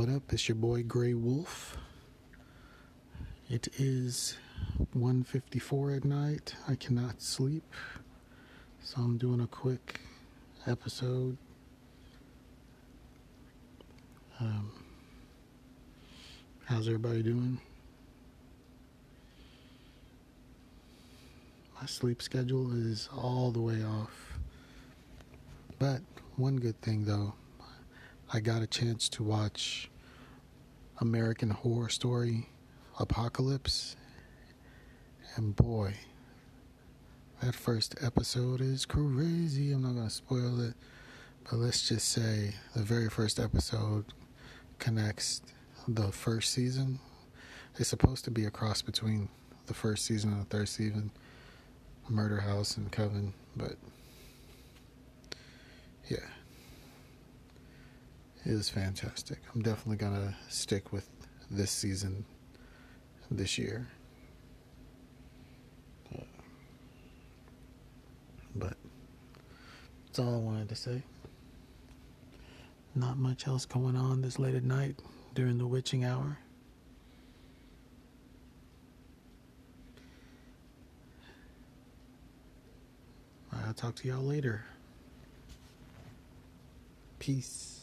What up? It's your boy Gray Wolf. It is 1:54 at night. I cannot sleep. So I'm doing a quick episode. Um, how's everybody doing? My sleep schedule is all the way off. But one good thing though, I got a chance to watch American Horror Story Apocalypse. And boy, that first episode is crazy. I'm not going to spoil it. But let's just say the very first episode connects the first season. It's supposed to be a cross between the first season and the third season, Murder House and Coven, but yeah, it is fantastic. I'm definitely gonna stick with this season this year. But that's all I wanted to say. Not much else going on this late at night during the witching hour. I'll talk to y'all later. Peace.